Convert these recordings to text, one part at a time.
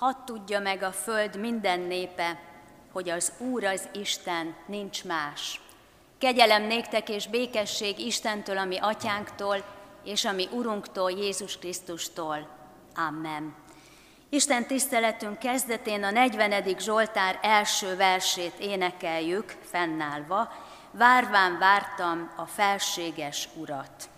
hadd tudja meg a föld minden népe, hogy az Úr az Isten, nincs más. Kegyelem néktek és békesség Istentől, ami atyánktól, és ami Urunktól, Jézus Krisztustól. Amen. Isten tiszteletünk kezdetén a 40. Zsoltár első versét énekeljük, fennállva, várván vártam a felséges Urat.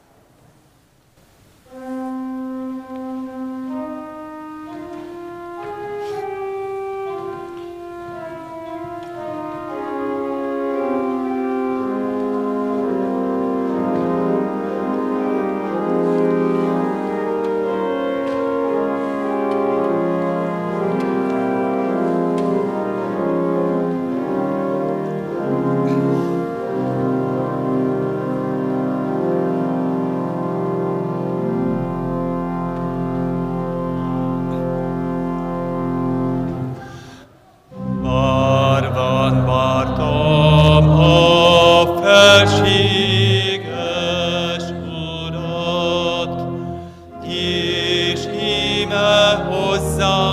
song.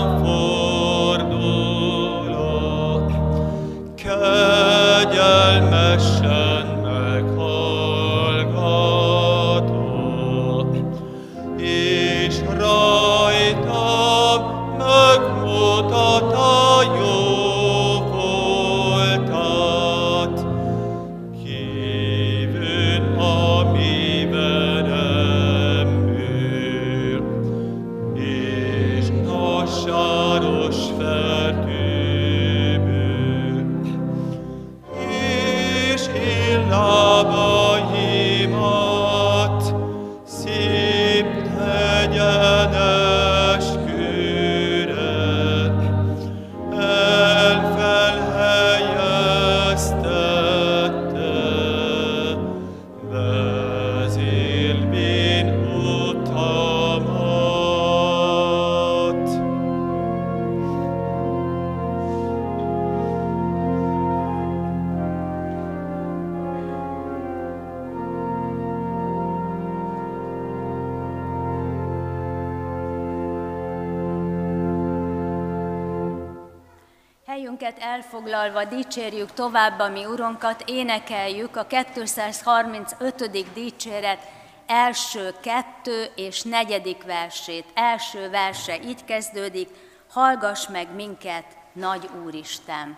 Helyünket elfoglalva dicsérjük tovább a mi Urunkat, énekeljük a 235. dicséret első kettő és negyedik versét. Első verse így kezdődik, hallgass meg minket, nagy Úristen!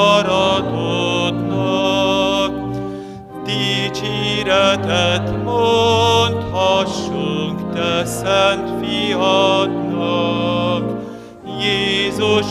akaratodnak, dicséretet mondhassunk Te szent fiadnak, Jézus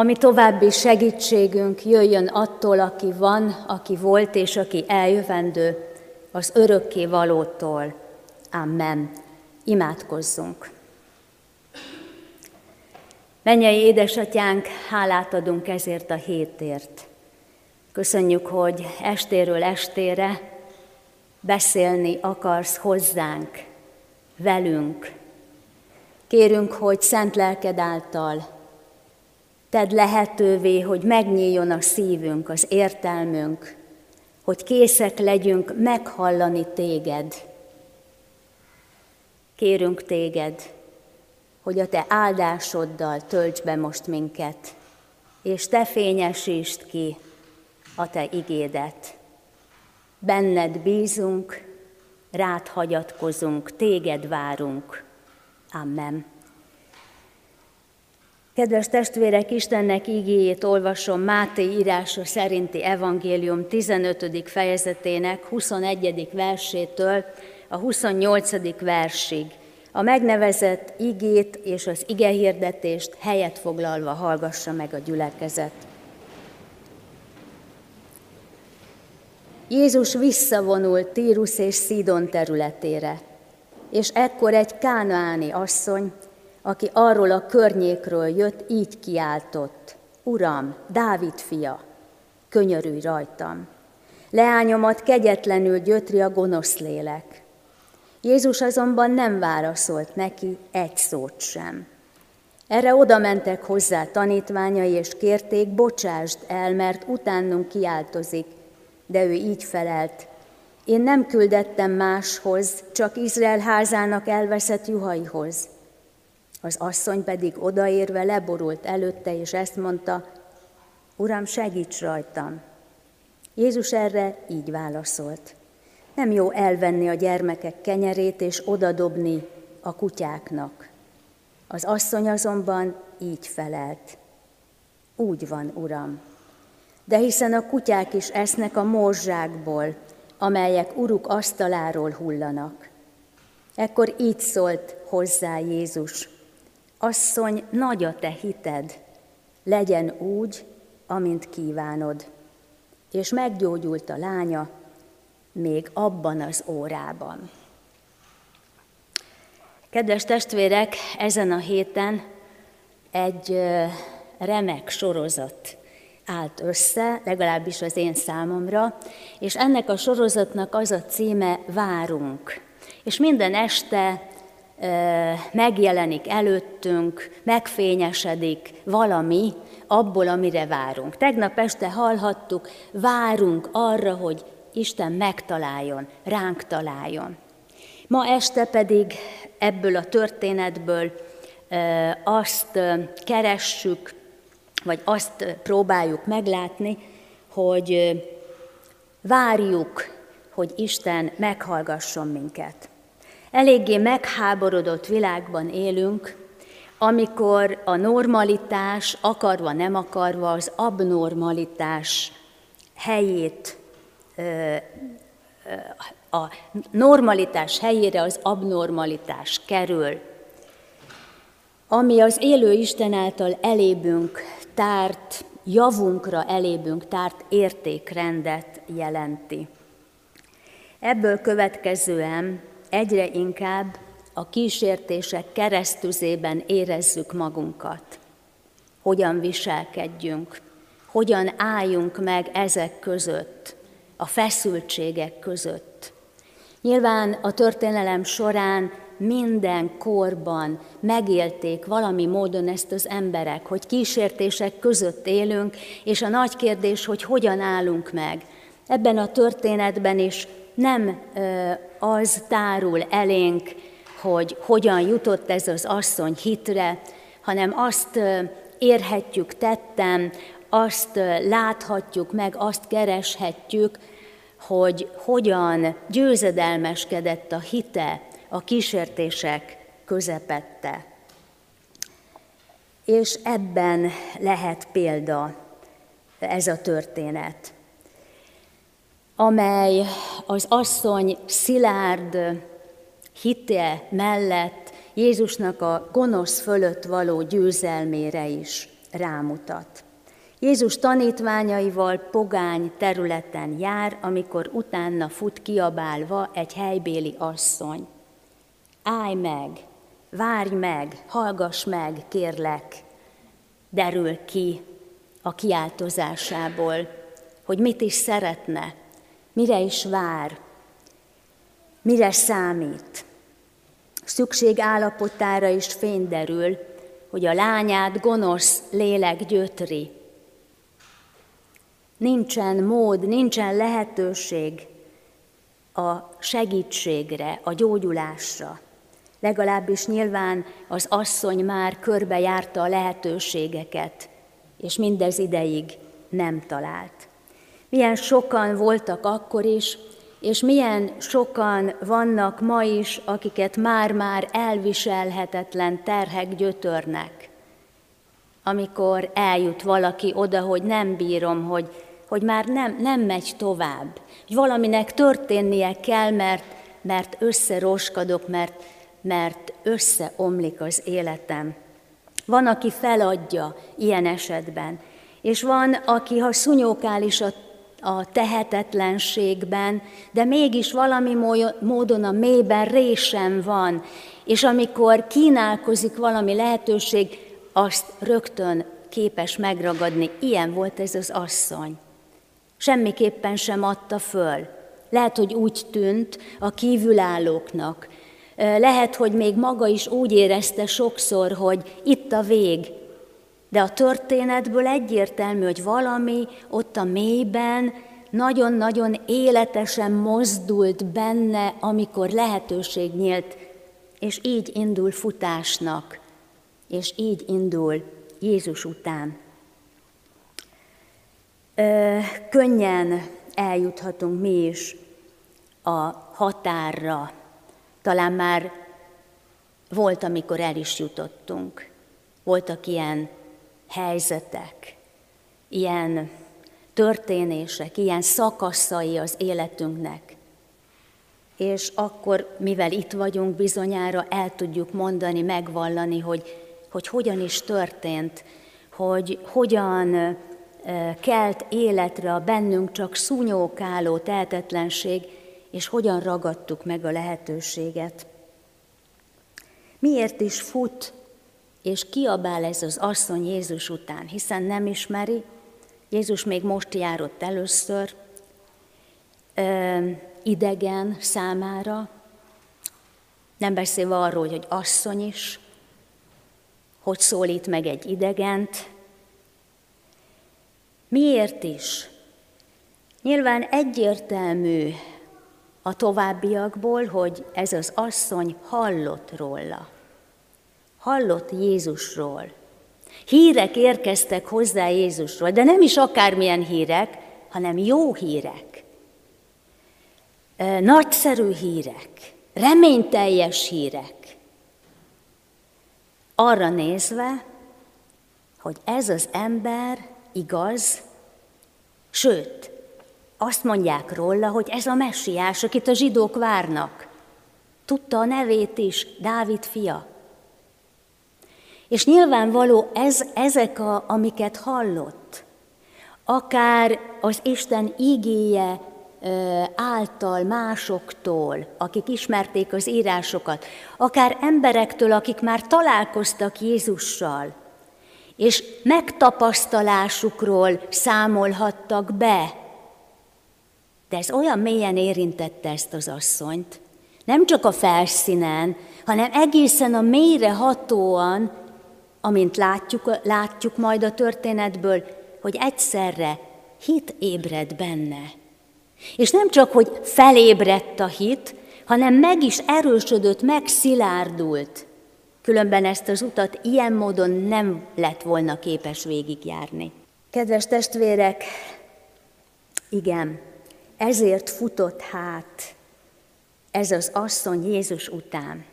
Ami további segítségünk jöjjön attól, aki van, aki volt és aki eljövendő, az örökké valótól. Amen. Imádkozzunk. Mennyei édesatyánk, hálát adunk ezért a hétért. Köszönjük, hogy estéről estére beszélni akarsz hozzánk, velünk. Kérünk, hogy szent lelked által Tedd lehetővé, hogy megnyíljon a szívünk, az értelmünk, hogy készek legyünk meghallani téged. Kérünk téged, hogy a te áldásoddal tölts be most minket, és te fényesítsd ki a te igédet. Benned bízunk, rád hagyatkozunk, téged várunk. Amen. Kedves testvérek, Istennek ígéjét olvasom Máté írása szerinti evangélium 15. fejezetének 21. versétől a 28. versig. A megnevezett igét és az igehirdetést helyet foglalva hallgassa meg a gyülekezet. Jézus visszavonult Tírus és Szidon területére, és ekkor egy kánaáni asszony, aki arról a környékről jött, így kiáltott, Uram, Dávid fia, könyörülj rajtam. Leányomat kegyetlenül gyötri a gonosz lélek. Jézus azonban nem válaszolt neki egy szót sem. Erre oda mentek hozzá tanítványai, és kérték, bocsásd el, mert utánunk kiáltozik. De ő így felelt, én nem küldettem máshoz, csak Izrael házának elveszett juhaihoz. Az asszony pedig odaérve leborult előtte, és ezt mondta, Uram, segíts rajtam. Jézus erre így válaszolt. Nem jó elvenni a gyermekek kenyerét és odadobni a kutyáknak. Az asszony azonban így felelt. Úgy van, Uram. De hiszen a kutyák is esznek a morzsákból, amelyek uruk asztaláról hullanak. Ekkor így szólt hozzá Jézus, Asszony, nagy a te hited, legyen úgy, amint kívánod. És meggyógyult a lánya még abban az órában. Kedves testvérek, ezen a héten egy remek sorozat állt össze, legalábbis az én számomra, és ennek a sorozatnak az a címe Várunk. És minden este megjelenik előttünk, megfényesedik valami abból, amire várunk. Tegnap este hallhattuk, várunk arra, hogy Isten megtaláljon, ránk találjon. Ma este pedig ebből a történetből azt keressük, vagy azt próbáljuk meglátni, hogy várjuk, hogy Isten meghallgasson minket. Eléggé megháborodott világban élünk, amikor a normalitás, akarva nem akarva, az abnormalitás helyét, a normalitás helyére az abnormalitás kerül, ami az élő Isten által elébünk tárt, javunkra elébünk tárt értékrendet jelenti. Ebből következően egyre inkább a kísértések keresztüzében érezzük magunkat. Hogyan viselkedjünk, hogyan álljunk meg ezek között, a feszültségek között. Nyilván a történelem során minden korban megélték valami módon ezt az emberek, hogy kísértések között élünk, és a nagy kérdés, hogy hogyan állunk meg. Ebben a történetben is nem az tárul elénk, hogy hogyan jutott ez az asszony hitre, hanem azt érhetjük tettem, azt láthatjuk meg, azt kereshetjük, hogy hogyan győzedelmeskedett a hite a kísértések közepette. És ebben lehet példa ez a történet, amely az asszony szilárd hite mellett Jézusnak a gonosz fölött való győzelmére is rámutat. Jézus tanítványaival pogány területen jár, amikor utána fut kiabálva egy helybéli asszony. Állj meg, várj meg, hallgass meg, kérlek, derül ki a kiáltozásából, hogy mit is szeretne, mire is vár, mire számít. Szükség állapotára is fény derül, hogy a lányát gonosz lélek gyötri, nincsen mód, nincsen lehetőség a segítségre, a gyógyulásra. Legalábbis nyilván az asszony már körbejárta a lehetőségeket, és mindez ideig nem talált. Milyen sokan voltak akkor is, és milyen sokan vannak ma is, akiket már-már elviselhetetlen terhek gyötörnek. Amikor eljut valaki oda, hogy nem bírom, hogy hogy már nem, nem megy tovább. Hogy valaminek történnie kell, mert, mert összeroskadok, mert, mert összeomlik az életem. Van, aki feladja ilyen esetben, és van, aki, ha szunyókál is a, a tehetetlenségben, de mégis valami módon a mélyben résem van, és amikor kínálkozik valami lehetőség, azt rögtön képes megragadni. Ilyen volt ez az asszony semmiképpen sem adta föl. Lehet, hogy úgy tűnt a kívülállóknak. Lehet, hogy még maga is úgy érezte sokszor, hogy itt a vég. De a történetből egyértelmű, hogy valami ott a mélyben nagyon-nagyon életesen mozdult benne, amikor lehetőség nyílt, és így indul futásnak, és így indul Jézus után könnyen eljuthatunk mi is a határra. Talán már volt, amikor el is jutottunk. Voltak ilyen helyzetek, ilyen történések, ilyen szakaszai az életünknek. És akkor, mivel itt vagyunk, bizonyára el tudjuk mondani, megvallani, hogy, hogy hogyan is történt, hogy hogyan kelt életre a bennünk csak szúnyókáló tehetetlenség, és hogyan ragadtuk meg a lehetőséget. Miért is fut és kiabál ez az asszony Jézus után, hiszen nem ismeri, Jézus még most járott először, idegen számára, nem beszélve arról, hogy asszony is, hogy szólít meg egy idegent, Miért is? Nyilván egyértelmű a továbbiakból, hogy ez az asszony hallott róla. Hallott Jézusról. Hírek érkeztek hozzá Jézusról, de nem is akármilyen hírek, hanem jó hírek. Nagyszerű hírek, reményteljes hírek. Arra nézve, hogy ez az ember igaz, sőt, azt mondják róla, hogy ez a messiás, akit a zsidók várnak. Tudta a nevét is, Dávid fia. És nyilvánvaló ez, ezek, a, amiket hallott, akár az Isten ígéje által másoktól, akik ismerték az írásokat, akár emberektől, akik már találkoztak Jézussal, és megtapasztalásukról számolhattak be. De ez olyan mélyen érintette ezt az asszonyt, Nem csak a felszínen, hanem egészen a mélyre hatóan, amint látjuk, látjuk majd a történetből, hogy egyszerre hit ébred benne. És nem csak, hogy felébredt a hit, hanem meg is erősödött, megszilárdult. Különben ezt az utat ilyen módon nem lett volna képes végigjárni. Kedves testvérek, igen, ezért futott hát ez az asszony Jézus után.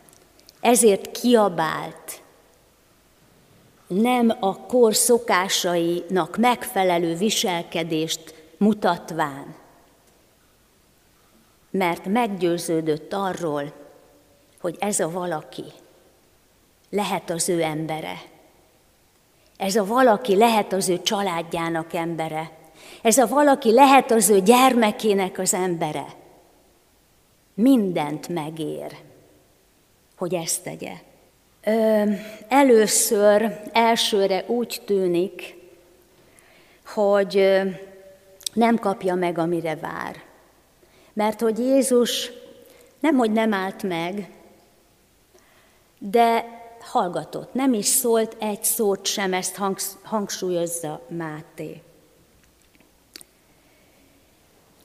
Ezért kiabált, nem a kor szokásainak megfelelő viselkedést mutatván, mert meggyőződött arról, hogy ez a valaki lehet az ő embere. Ez a valaki lehet az ő családjának embere. Ez a valaki lehet az ő gyermekének az embere. Mindent megér, hogy ezt tegye. Először, elsőre úgy tűnik, hogy nem kapja meg, amire vár. Mert hogy Jézus nem, hogy nem állt meg, de hallgatott, nem is szólt egy szót sem, ezt hangsúlyozza Máté.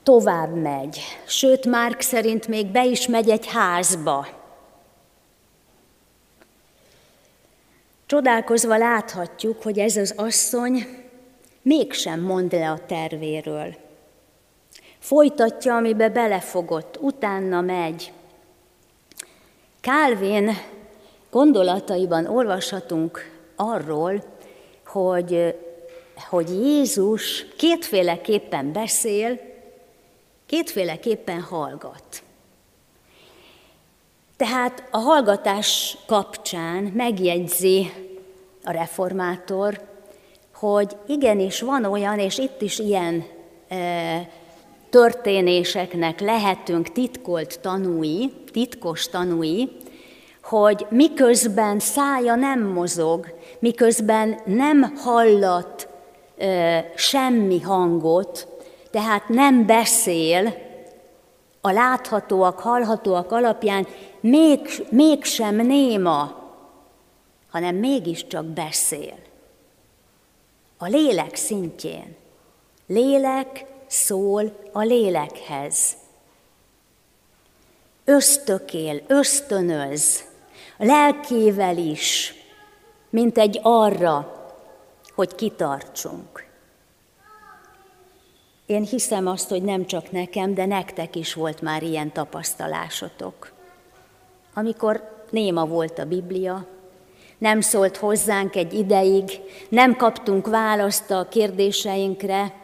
Tovább megy, sőt, Márk szerint még be is megy egy házba. Csodálkozva láthatjuk, hogy ez az asszony mégsem mond le a tervéről. Folytatja, amibe belefogott, utána megy. Kálvin gondolataiban olvashatunk arról, hogy, hogy Jézus kétféleképpen beszél, kétféleképpen hallgat. Tehát a hallgatás kapcsán megjegyzi a reformátor, hogy igenis van olyan, és itt is ilyen e, történéseknek lehetünk titkolt tanúi, titkos tanúi, hogy miközben szája nem mozog, miközben nem hallat ö, semmi hangot, tehát nem beszél, a láthatóak, hallhatóak alapján még, mégsem néma, hanem mégiscsak beszél. A lélek szintjén. Lélek szól a lélekhez. Ösztökél, ösztönöz, lelkével is, mint egy arra, hogy kitartsunk. Én hiszem azt, hogy nem csak nekem, de nektek is volt már ilyen tapasztalásotok. Amikor néma volt a Biblia, nem szólt hozzánk egy ideig, nem kaptunk választ a kérdéseinkre,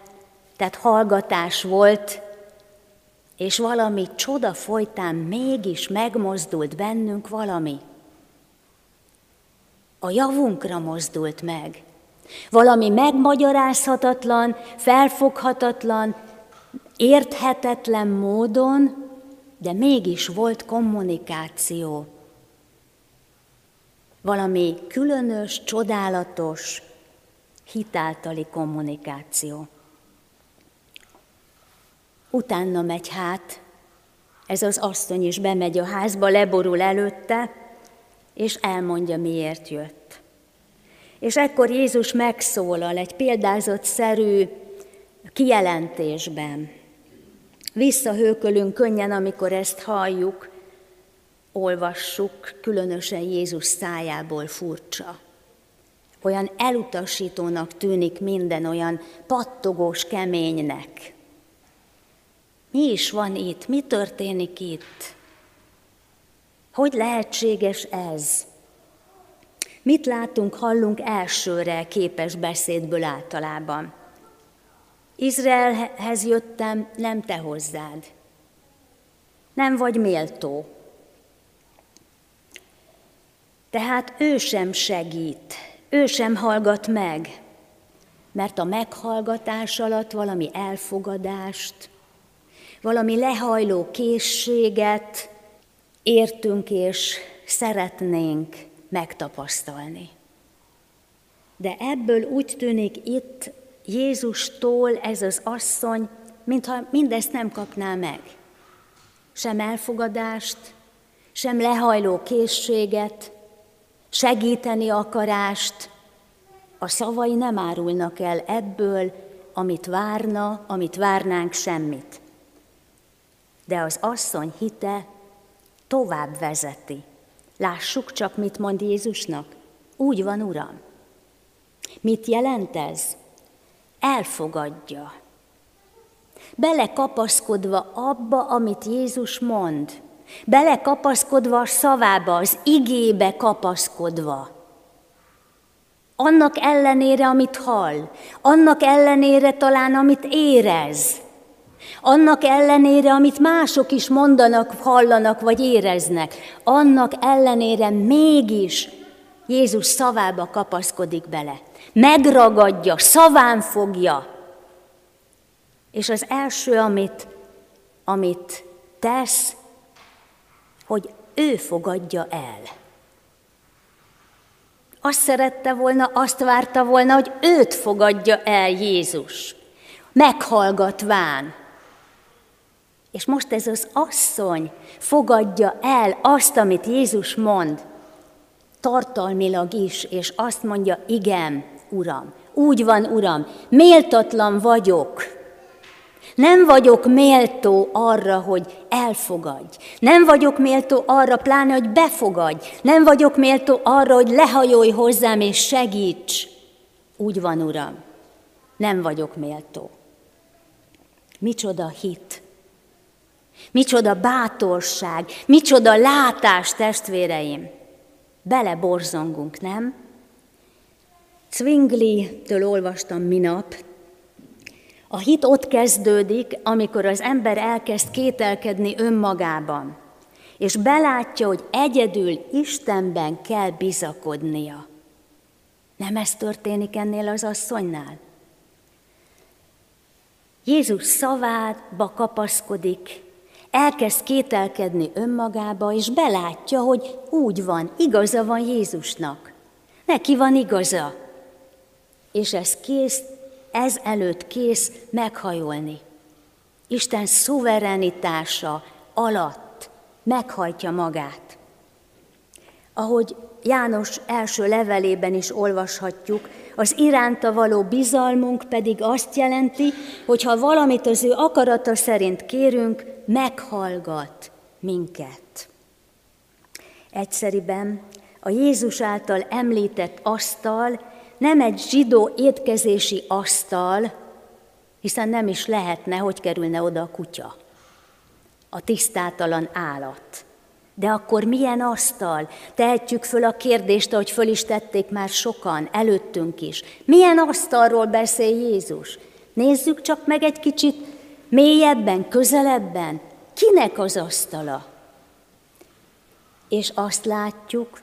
tehát hallgatás volt, és valami csoda folytán mégis megmozdult bennünk valami a javunkra mozdult meg. Valami megmagyarázhatatlan, felfoghatatlan, érthetetlen módon, de mégis volt kommunikáció. Valami különös, csodálatos, hitáltali kommunikáció. Utána megy hát, ez az asszony is bemegy a házba, leborul előtte, és elmondja, miért jött. És ekkor Jézus megszólal egy példázatszerű kijelentésben. Visszahőkölünk könnyen, amikor ezt halljuk, olvassuk, különösen Jézus szájából furcsa. Olyan elutasítónak tűnik minden, olyan pattogós keménynek. Mi is van itt? Mi történik itt? Hogy lehetséges ez? Mit látunk, hallunk elsőre képes beszédből általában? Izraelhez jöttem, nem te hozzád. Nem vagy méltó. Tehát ő sem segít, ő sem hallgat meg, mert a meghallgatás alatt valami elfogadást, valami lehajló készséget, értünk és szeretnénk megtapasztalni. De ebből úgy tűnik itt Jézustól ez az asszony, mintha mindezt nem kapná meg. Sem elfogadást, sem lehajló készséget, segíteni akarást, a szavai nem árulnak el ebből, amit várna, amit várnánk semmit. De az asszony hite tovább vezeti. Lássuk csak, mit mond Jézusnak. Úgy van, Uram. Mit jelent ez? Elfogadja. Belekapaszkodva abba, amit Jézus mond. Belekapaszkodva a szavába, az igébe kapaszkodva. Annak ellenére, amit hall, annak ellenére talán, amit érez, annak ellenére, amit mások is mondanak, hallanak vagy éreznek, annak ellenére mégis Jézus szavába kapaszkodik bele. Megragadja, szaván fogja. És az első, amit, amit tesz, hogy ő fogadja el. Azt szerette volna, azt várta volna, hogy őt fogadja el Jézus, meghallgatván. És most ez az asszony fogadja el azt, amit Jézus mond, tartalmilag is, és azt mondja, igen, Uram, úgy van, Uram, méltatlan vagyok, nem vagyok méltó arra, hogy elfogadj. Nem vagyok méltó arra, pláne, hogy befogadj. Nem vagyok méltó arra, hogy lehajolj hozzám és segíts. Úgy van, Uram, nem vagyok méltó. Micsoda hit. Micsoda bátorság, micsoda látás, testvéreim. Beleborzongunk, nem? Zwingli-től olvastam minap, a hit ott kezdődik, amikor az ember elkezd kételkedni önmagában, és belátja, hogy egyedül Istenben kell bizakodnia. Nem ez történik ennél az asszonynál? Jézus szavába kapaszkodik, elkezd kételkedni önmagába, és belátja, hogy úgy van, igaza van Jézusnak. Neki van igaza. És ez kész ez előtt kész meghajolni. Isten szuverenitása alatt meghajtja magát. Ahogy János első levelében is olvashatjuk, az iránta való bizalmunk pedig azt jelenti, hogy ha valamit az ő akarata szerint kérünk, meghallgat minket. Egyszeriben a Jézus által említett asztal nem egy zsidó étkezési asztal, hiszen nem is lehetne, hogy kerülne oda a kutya, a tisztátalan állat. De akkor milyen asztal? Tehetjük föl a kérdést, ahogy föl is tették már sokan, előttünk is. Milyen asztalról beszél Jézus? Nézzük csak meg egy kicsit mélyebben, közelebben. Kinek az asztala? És azt látjuk,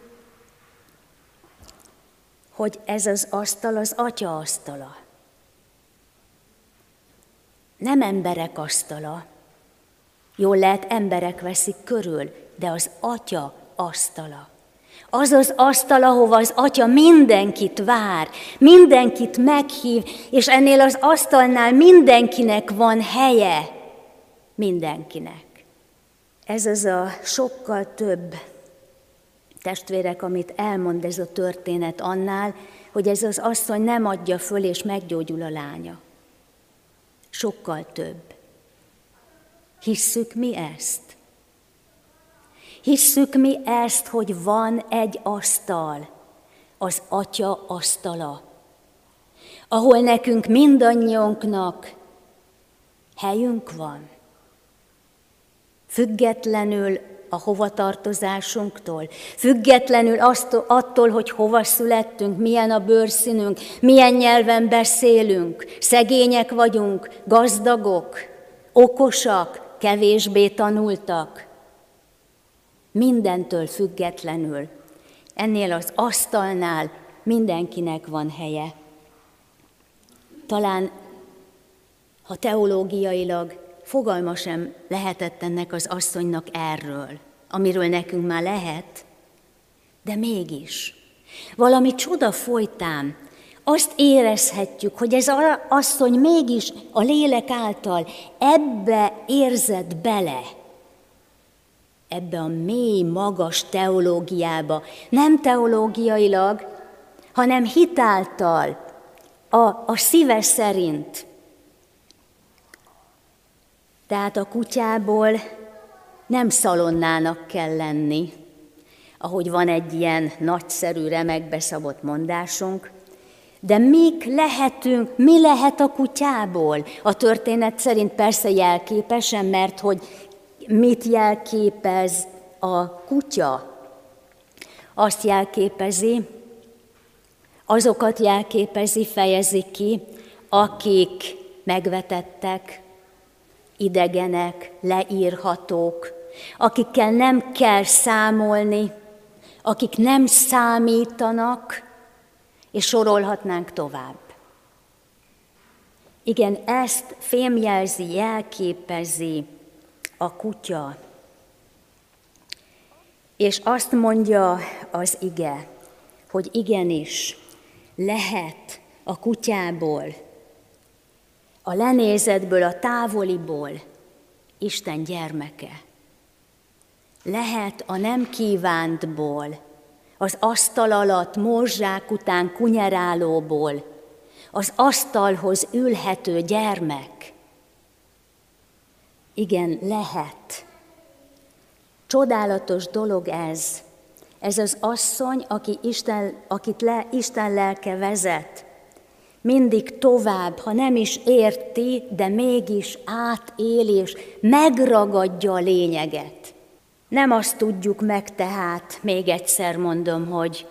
hogy ez az asztal az atya asztala. Nem emberek asztala. Jól lehet, emberek veszik körül, de az atya asztala. Az az asztal, ahova az atya mindenkit vár, mindenkit meghív, és ennél az asztalnál mindenkinek van helye. Mindenkinek. Ez az a sokkal több testvérek, amit elmond ez a történet annál, hogy ez az asszony nem adja föl, és meggyógyul a lánya. Sokkal több. Hisszük mi ezt? Hisszük mi ezt, hogy van egy asztal, az Atya asztala, ahol nekünk mindannyiunknak helyünk van. Függetlenül a hovatartozásunktól, függetlenül attól, hogy hova születtünk, milyen a bőrszínünk, milyen nyelven beszélünk, szegények vagyunk, gazdagok, okosak, kevésbé tanultak. Mindentől függetlenül. Ennél az asztalnál mindenkinek van helye. Talán, ha teológiailag fogalma sem lehetett ennek az asszonynak erről, amiről nekünk már lehet, de mégis valami csoda folytán azt érezhetjük, hogy ez az asszony mégis a lélek által ebbe érzett bele, ebbe a mély, magas teológiába, nem teológiailag, hanem hitáltal, a, a szíve szerint. Tehát a kutyából nem szalonnának kell lenni, ahogy van egy ilyen nagyszerű, remekbe szabott mondásunk, de mik lehetünk, mi lehet a kutyából? A történet szerint persze jelképesen, mert hogy mit jelképez a kutya? Azt jelképezi, azokat jelképezi, fejezi ki, akik megvetettek, idegenek, leírhatók, akikkel nem kell számolni, akik nem számítanak, és sorolhatnánk tovább. Igen, ezt fémjelzi, jelképezi a kutya. És azt mondja az ige, hogy igenis lehet a kutyából, a lenézetből, a távoliból Isten gyermeke. Lehet a nem kívántból, az asztal alatt morzsák után kunyerálóból, az asztalhoz ülhető gyermek. Igen, lehet. Csodálatos dolog ez. Ez az asszony, aki Isten, akit le, Isten lelke vezet, mindig tovább, ha nem is érti, de mégis átéli és megragadja a lényeget. Nem azt tudjuk meg tehát, még egyszer mondom, hogy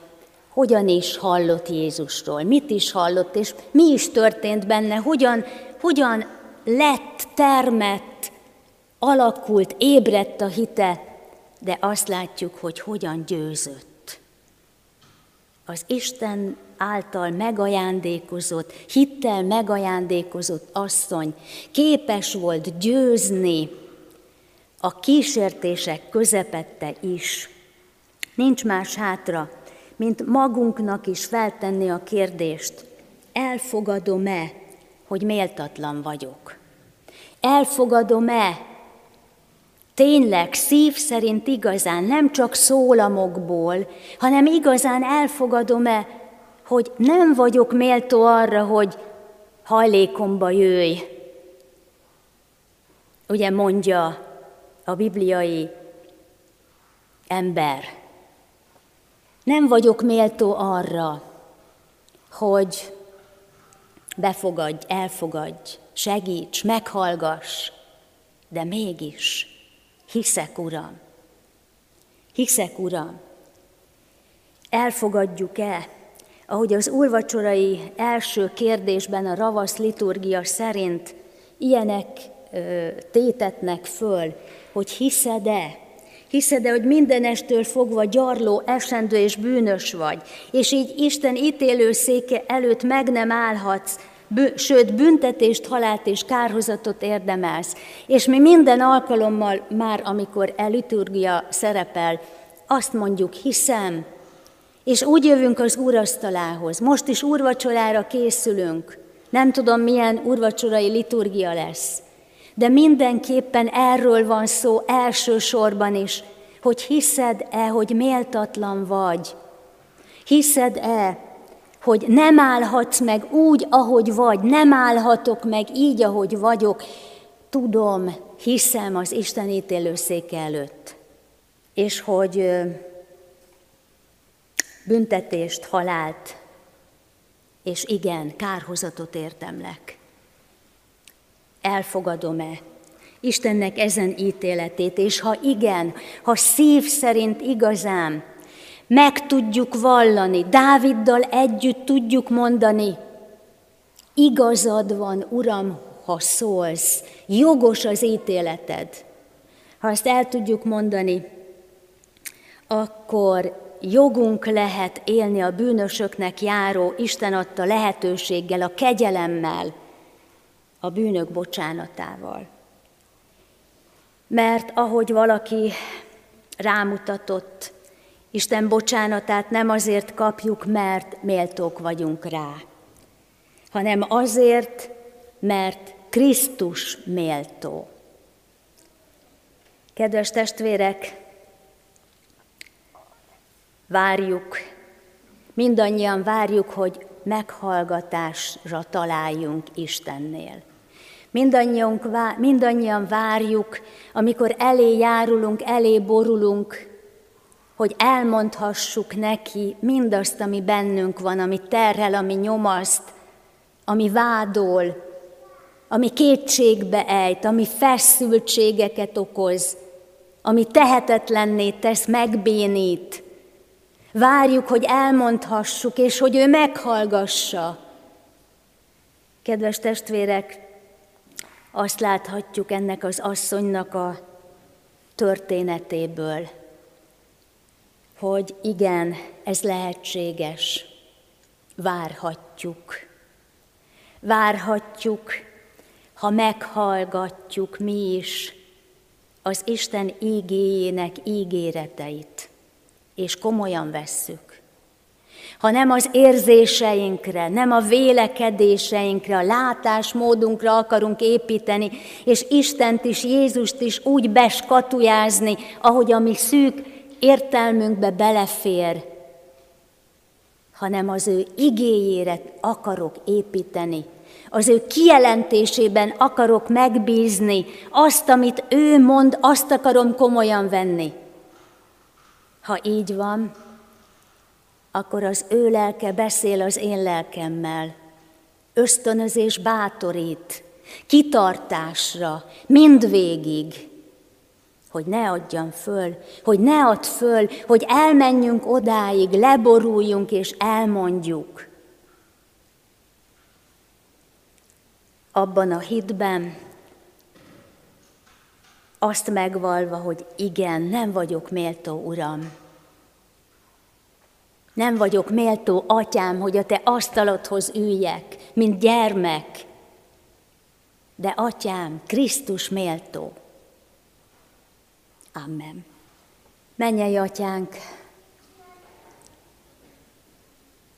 hogyan is hallott Jézusról, mit is hallott, és mi is történt benne, hogyan, hogyan lett, termett, alakult, ébredt a hite, de azt látjuk, hogy hogyan győzött. Az Isten által megajándékozott, hittel megajándékozott asszony képes volt győzni a kísértések közepette is. Nincs más hátra, mint magunknak is feltenni a kérdést, elfogadom-e, hogy méltatlan vagyok? Elfogadom-e, tényleg szív szerint igazán, nem csak szólamokból, hanem igazán elfogadom-e, hogy nem vagyok méltó arra, hogy hajlékomba jöjj. Ugye mondja a bibliai ember. Nem vagyok méltó arra, hogy befogadj, elfogadj, segíts, meghallgass, de mégis hiszek, Uram. Hiszek, Uram. Elfogadjuk-e, ahogy az úrvacsorai első kérdésben a ravasz liturgia szerint ilyenek ö, tétetnek föl, hogy hiszed-e, hiszed-e, hogy mindenestől fogva gyarló, esendő és bűnös vagy, és így Isten ítélőszéke előtt meg nem állhatsz, bű, sőt büntetést, halált és kárhozatot érdemelsz. És mi minden alkalommal már, amikor eliturgia szerepel, azt mondjuk, hiszem, és úgy jövünk az úrasztalához. Most is úrvacsorára készülünk. Nem tudom, milyen úrvacsorai liturgia lesz. De mindenképpen erről van szó elsősorban is, hogy hiszed-e, hogy méltatlan vagy. Hiszed-e, hogy nem állhatsz meg úgy, ahogy vagy, nem állhatok meg így, ahogy vagyok. Tudom, hiszem az Isten ítélőszéke előtt. És hogy büntetést, halált, és igen, kárhozatot értemlek elfogadom-e Istennek ezen ítéletét, és ha igen, ha szív szerint igazán meg tudjuk vallani, Dáviddal együtt tudjuk mondani, igazad van, Uram, ha szólsz, jogos az ítéleted. Ha ezt el tudjuk mondani, akkor jogunk lehet élni a bűnösöknek járó Isten adta lehetőséggel, a kegyelemmel, a bűnök bocsánatával. Mert ahogy valaki rámutatott, Isten bocsánatát nem azért kapjuk, mert méltók vagyunk rá, hanem azért, mert Krisztus méltó. Kedves testvérek, Várjuk, mindannyian várjuk, hogy meghallgatásra találjunk Istennél. Mindannyian, várjuk, amikor elé járulunk, elé borulunk, hogy elmondhassuk neki mindazt, ami bennünk van, ami terhel, ami nyomaszt, ami vádol, ami kétségbe ejt, ami feszültségeket okoz, ami tehetetlenné tesz, megbénít. Várjuk, hogy elmondhassuk, és hogy ő meghallgassa. Kedves testvérek, azt láthatjuk ennek az asszonynak a történetéből, hogy igen, ez lehetséges, várhatjuk. Várhatjuk, ha meghallgatjuk mi is az Isten ígéjének ígéreteit, és komolyan vesszük. Ha nem az érzéseinkre, nem a vélekedéseinkre, a látásmódunkra akarunk építeni, és Istent is, Jézust is úgy beskatujázni, ahogy a mi szűk értelmünkbe belefér, hanem az ő igéjére akarok építeni, az ő kijelentésében akarok megbízni, azt, amit ő mond, azt akarom komolyan venni. Ha így van, akkor az ő lelke beszél az én lelkemmel, ösztönözés bátorít, kitartásra, mindvégig, hogy ne adjam föl, hogy ne add föl, hogy elmenjünk odáig, leboruljunk és elmondjuk. abban a hitben, azt megvalva, hogy igen, nem vagyok méltó, Uram. Nem vagyok méltó, Atyám, hogy a Te asztalodhoz üljek, mint gyermek. De Atyám, Krisztus méltó. Amen. Menjei Atyánk,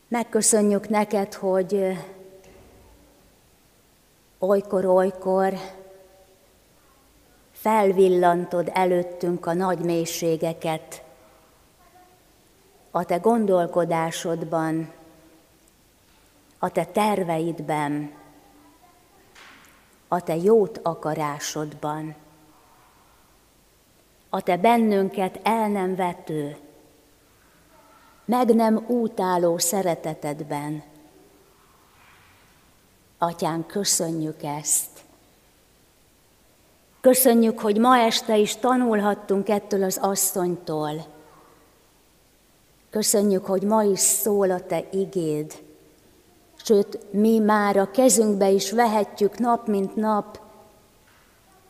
megköszönjük neked, hogy olykor-olykor felvillantod előttünk a nagy mélységeket, a te gondolkodásodban, a te terveidben, a te jót akarásodban, a te bennünket el nem vető, meg nem útáló szeretetedben, Atyán, köszönjük ezt. Köszönjük, hogy ma este is tanulhattunk ettől az asszonytól. Köszönjük, hogy ma is szól a Te igéd. Sőt, mi már a kezünkbe is vehetjük nap, mint nap.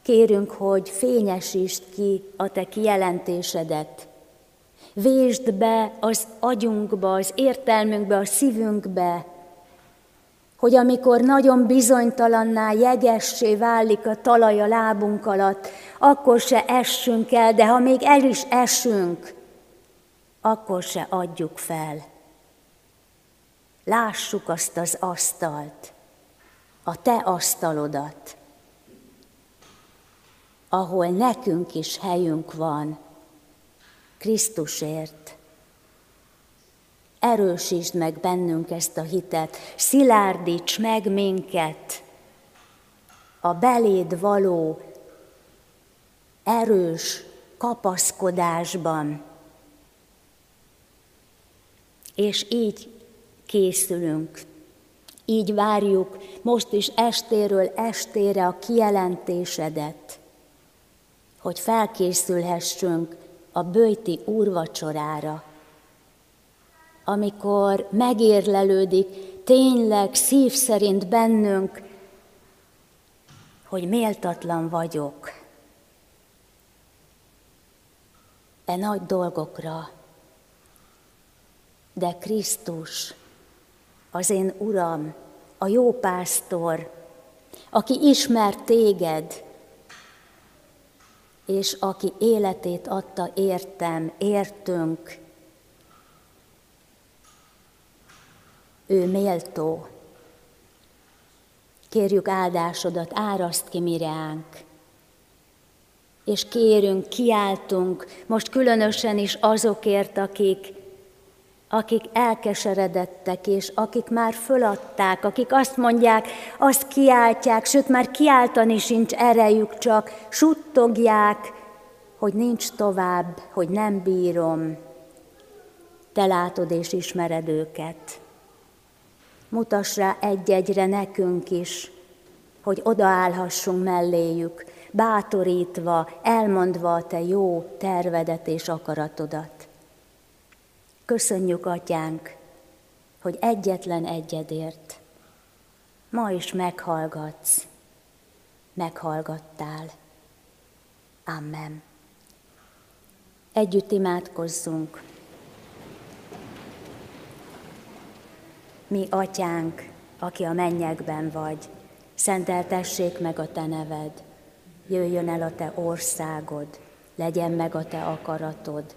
Kérünk, hogy fényesítsd ki a Te kijelentésedet. Vésd be az agyunkba, az értelmünkbe, a szívünkbe, hogy amikor nagyon bizonytalanná, jegessé válik a talaj a lábunk alatt, akkor se essünk el, de ha még el is esünk, akkor se adjuk fel. Lássuk azt az asztalt, a te asztalodat, ahol nekünk is helyünk van, Krisztusért. Erősítsd meg bennünk ezt a hitet, szilárdíts meg minket. A beléd való erős kapaszkodásban. És így készülünk, így várjuk most is estéről estére a kijelentésedet, hogy felkészülhessünk a bőti úrvacsorára, amikor megérlelődik tényleg szív szerint bennünk, hogy méltatlan vagyok e nagy dolgokra, de Krisztus, az én Uram, a jó pásztor, aki ismer téged, és aki életét adta értem, értünk, ő méltó. Kérjük áldásodat, áraszt ki mireánk. És kérünk, kiáltunk, most különösen is azokért, akik akik elkeseredettek, és akik már föladták, akik azt mondják, azt kiáltják, sőt már kiáltani sincs erejük, csak suttogják, hogy nincs tovább, hogy nem bírom. Te látod és ismered őket. Mutass rá egy-egyre nekünk is, hogy odaállhassunk melléjük, bátorítva, elmondva a te jó tervedet és akaratodat. Köszönjük, Atyánk, hogy egyetlen egyedért ma is meghallgatsz, meghallgattál. Amen. Együtt imádkozzunk. Mi, Atyánk, aki a mennyekben vagy, szenteltessék meg a Te neved, jöjjön el a Te országod, legyen meg a Te akaratod,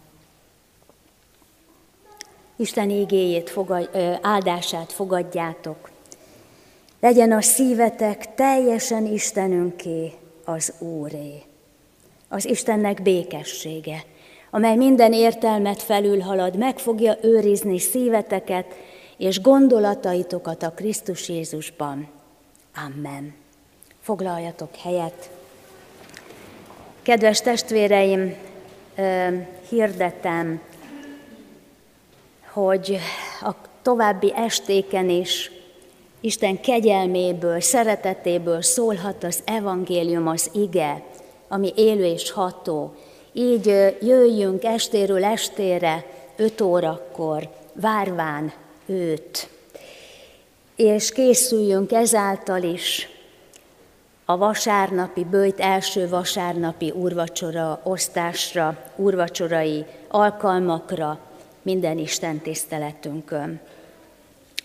Isten ígéjét, fogad, áldását fogadjátok. Legyen a szívetek teljesen Istenünké, az Úré. Az Istennek békessége, amely minden értelmet felülhalad, meg fogja őrizni szíveteket és gondolataitokat a Krisztus Jézusban. Amen. Foglaljatok helyet. Kedves testvéreim, hirdetem, hogy a további estéken is Isten kegyelméből, szeretetéből szólhat az evangélium, az ige, ami élő és ható. Így jöjjünk estéről estére, öt órakor, várván őt, és készüljünk ezáltal is a vasárnapi, bőjt első vasárnapi úrvacsora osztásra, úrvacsorai alkalmakra, minden Isten tiszteletünkön.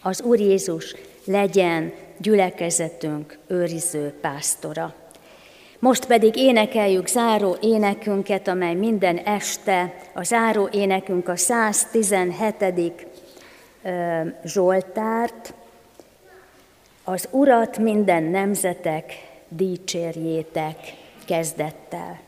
Az Úr Jézus legyen gyülekezetünk őriző pásztora. Most pedig énekeljük záró énekünket, amely minden este, a záró énekünk a 117. Zsoltárt, az Urat minden nemzetek dicsérjétek kezdettel.